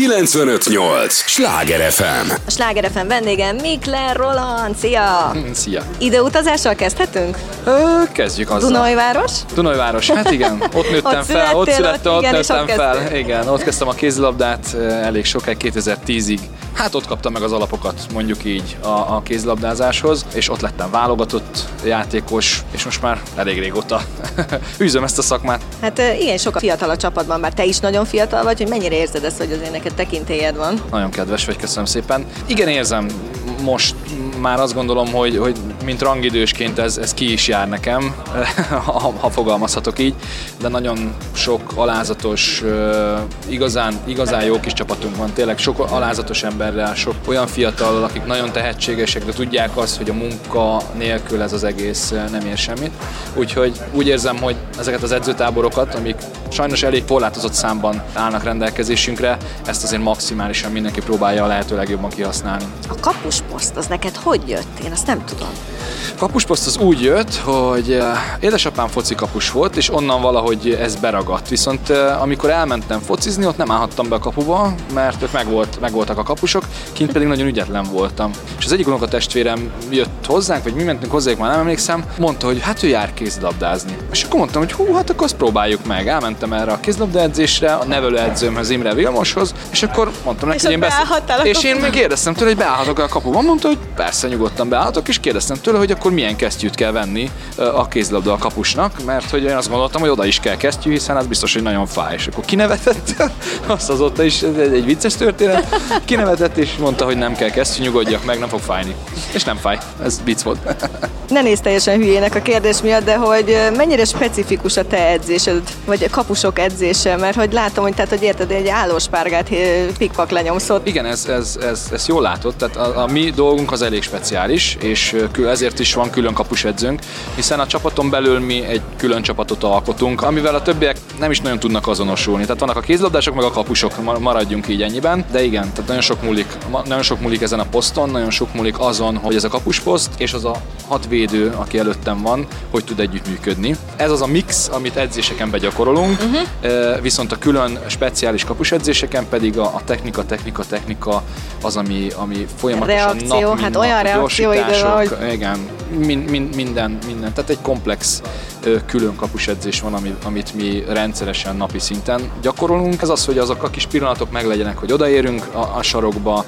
958! Sláger FM! A Sláger FM vendégem Mikler Roland. Szia! Szia! Időutazással kezdhetünk? Ö, kezdjük azzal. Dunajváros? Dunajváros, hát igen, ott nőttem Ott fel, ott születtem, ott ott igen, és nőttem ott fel. Igen, ott kezdtem a kézilabdát elég sokáig, 2010-ig. Hát ott kaptam meg az alapokat, mondjuk így, a, a kézilabdázáshoz, és ott lettem válogatott játékos, és most már elég régóta űzöm ezt a szakmát. Hát igen, sok a fiatal a csapatban, bár te is nagyon fiatal vagy, hogy mennyire érzed ezt, hogy azért neked tekintélyed van? Nagyon kedves vagy, köszönöm szépen. Igen, érzem, most már azt gondolom, hogy, hogy mint rangidősként ez, ez ki is jár nekem, ha, ha fogalmazhatok így, de nagyon sok alázatos, igazán, igazán jó kis csapatunk van, tényleg sok alázatos emberrel, sok olyan fiatal, akik nagyon tehetségesek, de tudják azt, hogy a munka nélkül ez az egész nem ér semmit. Úgyhogy úgy érzem, hogy ezeket az edzőtáborokat, amik sajnos elég korlátozott számban állnak rendelkezésünkre, ezt azért maximálisan mindenki próbálja a lehető legjobban kihasználni. A kapusposzt az neked hogy jött? Én azt nem tudom. Kapusposzt az úgy jött, hogy eh, édesapám foci kapus volt, és onnan valahogy ez beragadt. Viszont eh, amikor elmentem focizni, ott nem állhattam be a kapuba, mert ők meg, volt, meg voltak a kapusok, kint pedig nagyon ügyetlen voltam. És az egyik unoka testvérem jött hozzánk, vagy mi mentünk hozzájuk, már nem emlékszem, mondta, hogy hát ő jár kézilabdázni. És akkor mondtam, hogy hú, hát akkor azt próbáljuk meg. Elmentem erre a kézilabdaedzésre, a nevelőedzőmhez, Imre Vilmoshoz, és akkor mondtam neki, És hogy én besz- beállhattál a És én kapuba? még kérdeztem tőle, hogy beállhatok a kapuban. Mondta, hogy persze nyugodtan beállhatok, és kérdeztem tőle, hogy akkor milyen kesztyűt kell venni a kézilabda a kapusnak, mert hogy én azt gondoltam, hogy oda is kell kesztyű, hiszen az biztos, hogy nagyon fáj. És akkor kinevetett, azt azóta is ez egy, egy vicces történet, kinevetett és mondta, hogy nem kell kesztyű, nyugodjak meg, nem fog fájni. És nem fáj, ez vicc volt. Ne nézz teljesen hülyének a kérdés miatt, de hogy mennyire specifikus a te edzésed, vagy a kapusok edzése, mert hogy látom, hogy, tehát, hogy érted, egy állóspárgát pikpak lenyomsz. Igen, ez, ez, ez, ez jól látod, tehát a, a mi dolgunk az elég speciális, és kül- ezért is van külön kapusedzőnk, hiszen a csapaton belül mi egy külön csapatot alkotunk, amivel a többiek nem is nagyon tudnak azonosulni. Tehát vannak a kézlabdások, meg a kapusok, ma- maradjunk így ennyiben, de igen, tehát nagyon sok múlik, nagyon sok múlik ezen a poszton, nagyon sok múlik azon, hogy ez a kapusposzt és az a hat védő, aki előttem van, hogy tud együttműködni. Ez az a mix, amit edzéseken begyakorolunk, uh-huh. viszont a külön speciális kapusedzéseken pedig a, a technika, technika, technika az, ami, ami folyamatosan Reakció, nap, hát nap, olyan reakcióidő van, hogy- igen, min, min, minden, minden. Tehát egy komplex külön kapusedzés van, ami, amit mi rendszeresen napi szinten gyakorolunk. Ez az, hogy azok a kis pillanatok meglegyenek, hogy odaérünk a, a sarokba,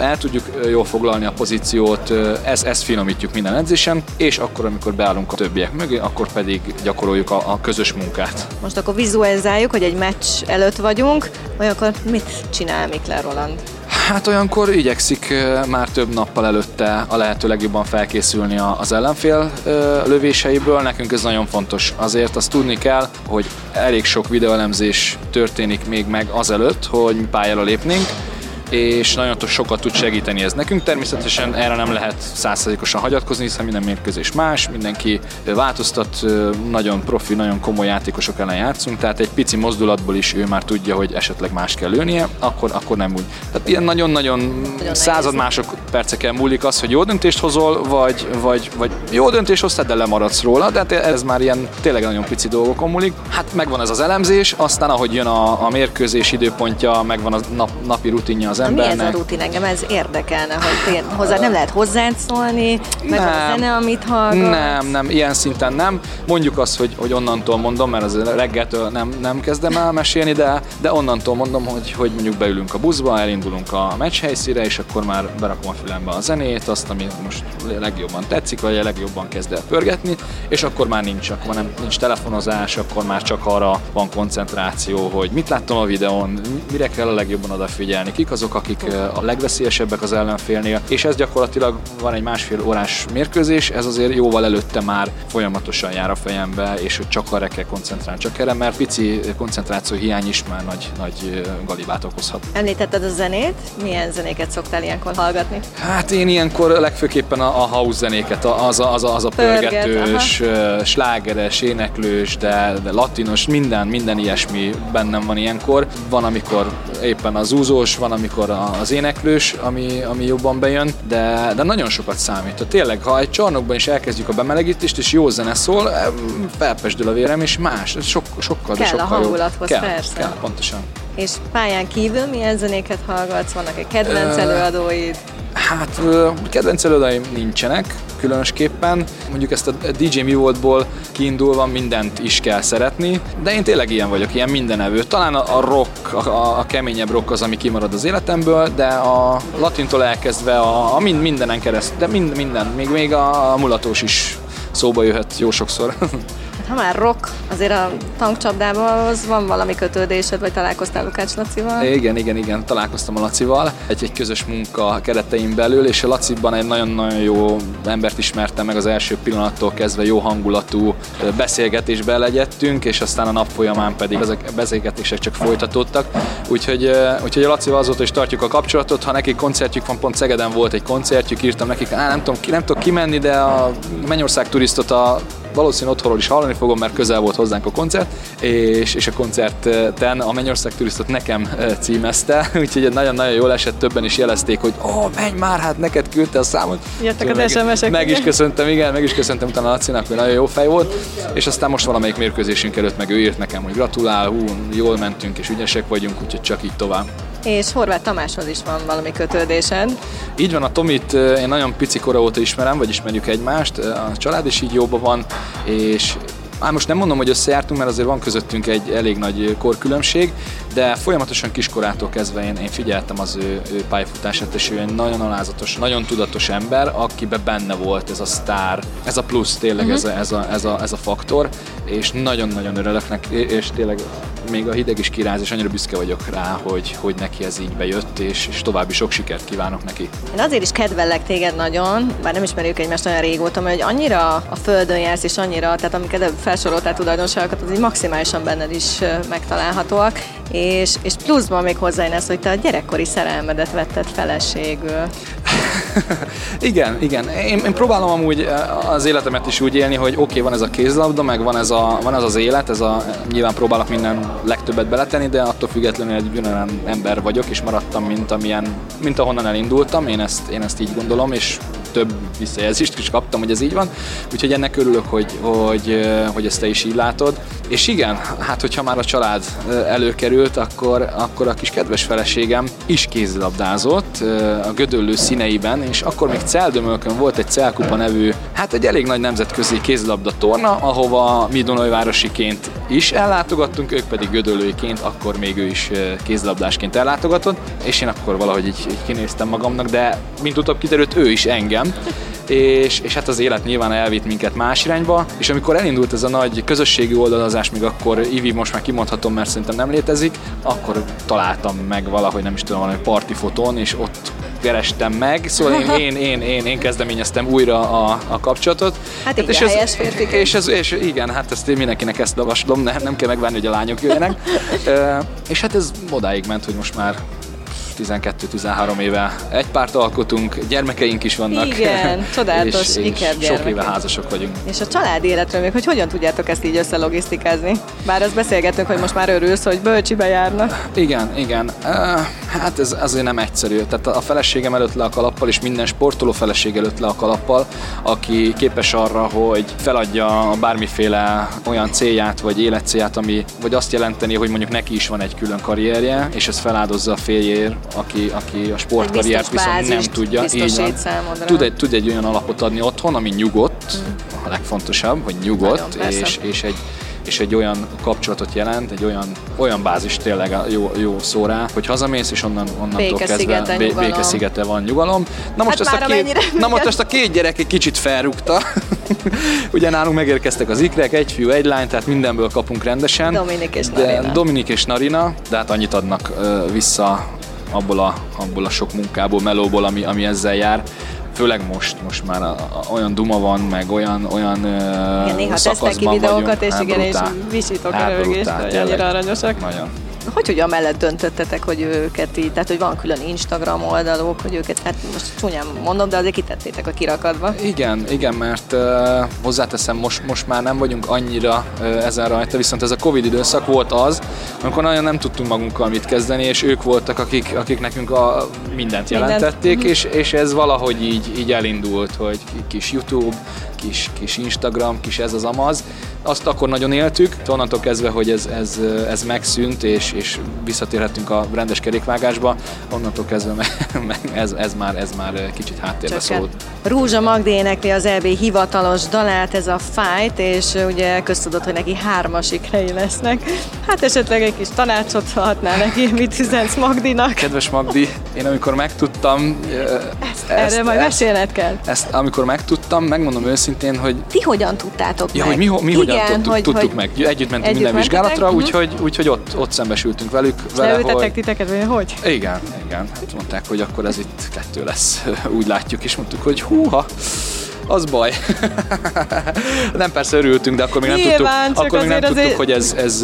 el tudjuk jól foglalni a pozíciót, ezt, ezt finomítjuk minden edzésen, és akkor, amikor beállunk a többiek mögé, akkor pedig gyakoroljuk a, a közös munkát. Most akkor vizualizáljuk, hogy egy meccs előtt vagyunk, olyankor mit csinál Mikler Roland? Hát olyankor igyekszik már több nappal előtte a lehető legjobban felkészülni az ellenfél lövéseiből. Nekünk ez nagyon fontos. Azért azt tudni kell, hogy elég sok videóelemzés történik még meg azelőtt, hogy pályára lépnénk és nagyon sokat tud segíteni ez nekünk. Természetesen erre nem lehet százszerzékosan hagyatkozni, hiszen minden mérkőzés más, mindenki változtat, nagyon profi, nagyon komoly játékosok ellen játszunk, tehát egy pici mozdulatból is ő már tudja, hogy esetleg más kell lőnie, akkor, akkor nem úgy. Tehát ilyen nagyon-nagyon század másodperceken múlik az, hogy jó döntést hozol, vagy, vagy, vagy jó döntést hoztál, de lemaradsz róla, de hát ez már ilyen tényleg nagyon pici dolgokon múlik. Hát megvan ez az elemzés, aztán ahogy jön a, a mérkőzés időpontja, megvan a nap, napi rutinja az Na, mi ez a embernek. rutin? Engem ez érdekelne, hogy tér, hozzá nem lehet hozzád szólni, meg van a Nem. zene, amit hallgatsz. Nem, nem, ilyen szinten nem. Mondjuk azt, hogy, hogy onnantól mondom, mert az reggeltől nem, nem kezdem el mesélni, de, de onnantól mondom, hogy, hogy mondjuk beülünk a buszba, elindulunk a meccs helyszíre, és akkor már berakom a fülembe a zenét, azt, ami most legjobban tetszik, vagy a legjobban kezd el pörgetni, és akkor már nincs, akkor nem, nincs telefonozás, akkor már csak arra van koncentráció, hogy mit láttam a videón, mire kell a legjobban odafigyelni, kik azok, akik eh, a legveszélyesebbek az ellenfélnél, és ez gyakorlatilag van egy másfél órás mérkőzés, ez azért jóval előtte már folyamatosan jár a fejembe, és hogy csak arra kell koncentrálni, csak erre, mert pici koncentráció hiány is már nagy, nagy galibát okozhat. Említetted a zenét, milyen zenéket szoktál ilyenkor hallgatni? Hát én ilyenkor legfőképpen a, a house zenéket, az a, az a, az a Pörget, pörgetős, ö, slágeres, éneklős, de, de latinos, minden, minden ilyesmi bennem van ilyenkor. Van, amikor éppen az úzós, van, amikor a- az éneklős, ami, ami jobban bejön, de, de nagyon sokat számít. Tehát tényleg, ha egy csarnokban is elkezdjük a bemelegítést, és jó zene szól, felpesdül a vérem, és más, sok, sokkal, de Kell a sokkal jobb. hangulathoz, kell, persze. Kell, pontosan. És pályán kívül milyen zenéket hallgatsz? Vannak egy kedvenc előadóid? Hát kedvenc előadaim nincsenek, különösképpen. Mondjuk ezt a DJ Mi Voltból kiindulva mindent is kell szeretni, de én tényleg ilyen vagyok, ilyen mindenevő. Talán a rock, a, a keményebb rock az, ami kimarad az életemből, de a latintól elkezdve a, a mind, mindenen keresztül, de mind, minden, még, még a mulatós is szóba jöhet jó sokszor. Ha már rock, azért a tankcsapdában az van valami kötődésed, vagy találkoztál Lukács Lacival? Igen, igen, igen, találkoztam a Lacival egy, egy közös munka keretein belül, és a Laciban egy nagyon-nagyon jó embert ismertem meg az első pillanattól kezdve, jó hangulatú beszélgetésbe legyettünk, és aztán a nap folyamán pedig ezek a beszélgetések csak folytatódtak. Úgyhogy, úgyhogy a Lacival azóta is tartjuk a kapcsolatot, ha nekik koncertjük van, pont Szegeden volt egy koncertjük, írtam nekik, nem tudom, nem tudok kimenni, de a Mennyország turistot a valószínűleg otthonról is hallani fogom, mert közel volt hozzánk a koncert, és, és a koncerten a Mennyország turistot nekem címezte, úgyhogy nagyon-nagyon jól esett, többen is jelezték, hogy ó, oh, menj már, hát neked küldte a számot. Jöttek az SMS-ek. Meg is köszöntem, igen, meg is köszöntem utána Lacinak, hogy nagyon jó fej volt, és aztán most valamelyik mérkőzésünk előtt meg ő írt nekem, hogy gratulál, hú, jól mentünk és ügyesek vagyunk, úgyhogy csak így tovább. És Horváth Tamáshoz is van valami kötődésed. Így van, a Tomit én nagyon pici kora óta ismerem, vagy ismerjük egymást, a család is így jóban van, és már most nem mondom, hogy összejártunk, mert azért van közöttünk egy elég nagy korkülönbség, de folyamatosan kiskorától kezdve én, én figyeltem az ő, ő pályafutását, és ő egy nagyon alázatos, nagyon tudatos ember, akiben benne volt ez a sztár, ez a plusz tényleg, uh-huh. ez, a, ez, a, ez, a, ez a faktor, és nagyon-nagyon örülök neki, és tényleg még a hideg is kiráz, és annyira büszke vagyok rá, hogy, hogy neki ez így bejött, és, és további sok sikert kívánok neki. Én azért is kedvellek téged nagyon, bár nem ismerjük egymást olyan régóta, mert hogy annyira a földön jársz, és annyira, tehát amiket előbb felsoroltál tulajdonságokat, az így maximálisan benned is megtalálhatóak, és, és pluszban még hozzájön ez, hogy te a gyerekkori szerelmedet vetted feleségül. igen, igen. Én, én próbálom amúgy eh, az életemet is úgy élni, hogy oké, okay, van ez a kézlabda, meg van ez, a, van ez az élet, ez a, nyilván próbálok minden legtöbbet beletenni, de attól függetlenül egy ugyanolyan ember vagyok, és maradtam, mint, amilyen, mint ahonnan elindultam. Én ezt, én ezt így gondolom, és több visszajelzést is kaptam, hogy ez így van. Úgyhogy ennek örülök, hogy, hogy, hogy ezt te is így látod. És igen, hát hogyha már a család előkerült, akkor, akkor a kis kedves feleségem is kézilabdázott a gödöllő színeiben, és akkor még Celdömölkön volt egy Celkupa nevű, hát egy elég nagy nemzetközi kézilabda torna, ahova mi Dunajvárosiként is ellátogattunk, ők pedig gödöllőiként, akkor még ő is kézilabdásként ellátogatott, és én akkor valahogy így, így kinéztem magamnak, de mint utóbb kiderült, ő is engem, és, és hát az élet nyilván elvitt minket más irányba, és amikor elindult ez a nagy közösségi oldalazás, még akkor Ivi most már kimondhatom, mert szerintem nem létezik, akkor találtam meg valahogy nem is tudom, valami partifotón, és ott kerestem meg, szóval én, én, én, én, én kezdeményeztem újra a, a kapcsolatot. Hát, hát és, ez, és, ez, és igen, hát ezt én mindenkinek ezt javaslom, nem, nem kell megvárni, hogy a lányok jöjjenek. és hát ez odáig ment, hogy most már 12-13 éve egy párt alkotunk, gyermekeink is vannak. Igen, csodálatos és, és sok éve házasok vagyunk. És a családi életről még, hogy hogyan tudjátok ezt így összelogisztikázni? Bár azt beszélgetünk, hogy most már örülsz, hogy bölcsibe járnak. Igen, igen. Hát ez azért nem egyszerű. Tehát a feleségem előtt le a kalappal, és minden sportoló feleség előtt le a kalappal, aki képes arra, hogy feladja bármiféle olyan célját, vagy életcélját, ami, vagy azt jelenteni, hogy mondjuk neki is van egy külön karrierje, és ez feláldozza a féljér, aki, aki a sportkarriert viszont nem tudja. Így van. Tud egy, tud egy olyan alapot adni otthon, ami nyugodt, mm. a legfontosabb, hogy nyugodt, Nagyon, és, és egy és egy olyan kapcsolatot jelent, egy olyan, olyan bázis tényleg jó, jó szó rá, hogy hazamész, és onnan, onnantól kezdve bé, békeszigete van nyugalom. Na most, hát ezt a két, na most ezt a két gyerek egy kicsit felrúgta. Ugye nálunk megérkeztek az ikrek, egy fiú, egy lány, tehát mindenből kapunk rendesen. Dominik és Narina. Dominik és Narina, de hát annyit adnak uh, vissza abból a, abból a sok munkából, melóból, ami, ami ezzel jár. Főleg most, most már a, a, olyan duma van, meg olyan, olyan igen, néha tesznek ki videókat, vagyunk. és igen, és visítok a rögést, hogy annyira aranyosak. Nagyon hogy hogy mellett döntöttetek, hogy őket így, tehát hogy van külön Instagram oldaluk, hogy őket, hát most csúnyán mondom, de azért kitettétek a kirakatba. Igen, igen, mert uh, hozzáteszem, most, most már nem vagyunk annyira uh, ezen rajta, viszont ez a Covid időszak volt az, amikor nagyon nem tudtunk magunkkal mit kezdeni, és ők voltak, akik, akik nekünk a mindent jelentették, mindent. És, és ez valahogy így, így elindult, hogy kis YouTube, kis, kis Instagram, kis ez az amaz. Azt akkor nagyon éltük, onnantól kezdve, hogy ez, ez, ez megszűnt, és, és visszatérhetünk a rendes kerékvágásba, onnantól kezdve meg, ez, ez, már, ez már kicsit háttérbe szólt. Rúzsa Magdi énekli az EB hivatalos dalát, ez a Fight, és ugye köztudott, hogy neki hármas ikrei lesznek. Hát esetleg egy kis tanácsot adnál neki, mit üzensz Magdinak? Kedves Magdi, én amikor megtudtam... Ezt, ezt, erre majd mesélned kell. Ezt, amikor megtudtam, megmondom őszintén, hogy... Ti hogyan tudtátok ja, meg? Hogy mi, mi Igen, hogyan tudtuk, hogy, tudtuk hogy meg. Együtt mentünk együtt minden vizsgálatra, úgyhogy, úgyhogy ott, ott szembesültünk velük. Vele, hogy... titeket, vagy hogy? Igen, igen. Hát mondták, hogy akkor ez itt kettő lesz. Úgy látjuk, és mondtuk, hogy húha, az baj. nem persze örültünk, de akkor még nem Nyilván, tudtuk, akkor még nem tudtuk azért... hogy ez, ez,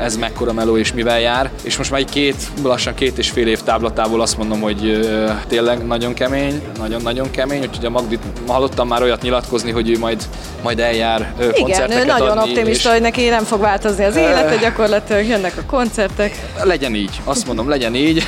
ez mekkora meló és mivel jár. És most már egy két, lassan két és fél év táblatából azt mondom, hogy tényleg nagyon kemény, nagyon-nagyon kemény, úgyhogy a Magdit hallottam már olyat nyilatkozni, hogy ő majd, majd eljár Igen, ő nagyon adni, optimista, és... hogy neki nem fog változni az élete, gyakorlatilag jönnek a koncertek. Legyen így, azt mondom, legyen így.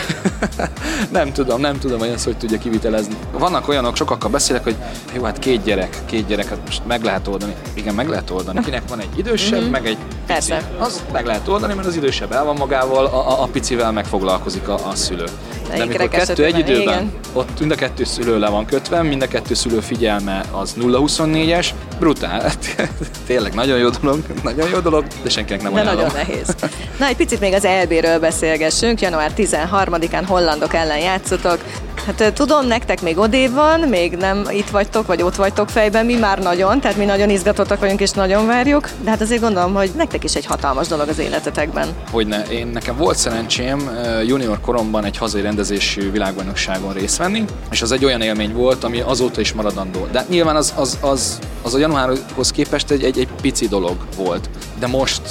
nem tudom, nem tudom, hogy ezt hogy tudja kivitelezni. Vannak olyanok, sokakkal beszélek, hogy jó, hát két gyerek, két gyereket most meg lehet oldani. Igen, meg lehet oldani. Kinek van egy idősebb, mm-hmm. meg egy pici. Persze. Az meg lehet oldani, mert az idősebb el van magával, a, a, a picivel megfoglalkozik a, a szülő. De amikor kettő egy időben, igen. ott mind a kettő szülő le van kötve, mind a kettő szülő figyelme az 0-24-es, brutál. Tényleg nagyon jó dolog, nagyon jó dolog, de senkinek nem de ajánlom. nagyon nehéz. Na, egy picit még az EB-ről beszélgessünk. Január 13-án hollandok ellen játszotok. Hát tudom, nektek még odév van, még nem itt vagytok, vagy ott vagytok fejben, mi már nagyon, tehát mi nagyon izgatottak vagyunk és nagyon várjuk, de hát azért gondolom, hogy nektek is egy hatalmas dolog az életetekben. Hogyne, én nekem volt szerencsém junior koromban egy hazai rendezésű világbajnokságon részt venni, és az egy olyan élmény volt, ami azóta is maradandó. De nyilván az, az, az, az a januárhoz képest egy, egy, egy pici dolog volt. De most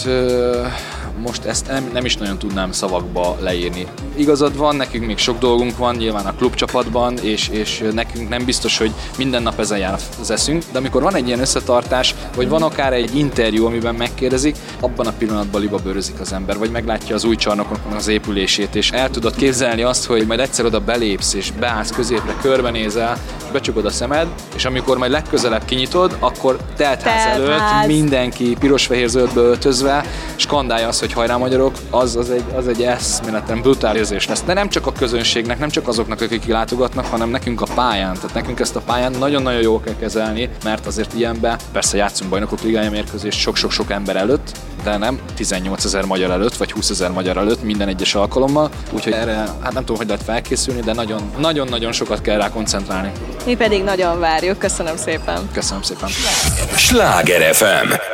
most ezt nem, nem is nagyon tudnám szavakba leírni. Igazad van, nekünk még sok dolgunk van, nyilván a klubcsapatban, és, és nekünk nem biztos, hogy minden nap ezen jár az eszünk, de amikor van egy ilyen összetartás, vagy van akár egy interjú, amiben megkérdezik, abban a pillanatban liba bőrözik az ember, vagy meglátja az új csarnoknak az épülését, és el tudod képzelni azt, hogy majd egyszer oda belépsz, és beállsz középre, körbenézel, becsukod a szemed, és amikor majd legközelebb kinyitod, akkor teltház előtt mindenki piros-fehér-zöldbe öltözve skandálja azt, hogy hajrá magyarok, az, az egy, az egy eszméletlen brutál érzés lesz. De nem csak a közönségnek, nem csak azoknak, akik látogatnak, hanem nekünk a pályán. Tehát nekünk ezt a pályán nagyon-nagyon jól kell kezelni, mert azért ilyenbe persze játszunk bajnokok ligája mérkőzés sok-sok-sok ember előtt, de nem 18 ezer magyar előtt, vagy 20 ezer magyar előtt minden egyes alkalommal. Úgyhogy erre, hát nem tudom, hogy lehet felkészülni, de nagyon-nagyon sokat kell rá koncentrálni. Mi pedig nagyon várjuk. Köszönöm szépen. Köszönöm szépen. Sláger FM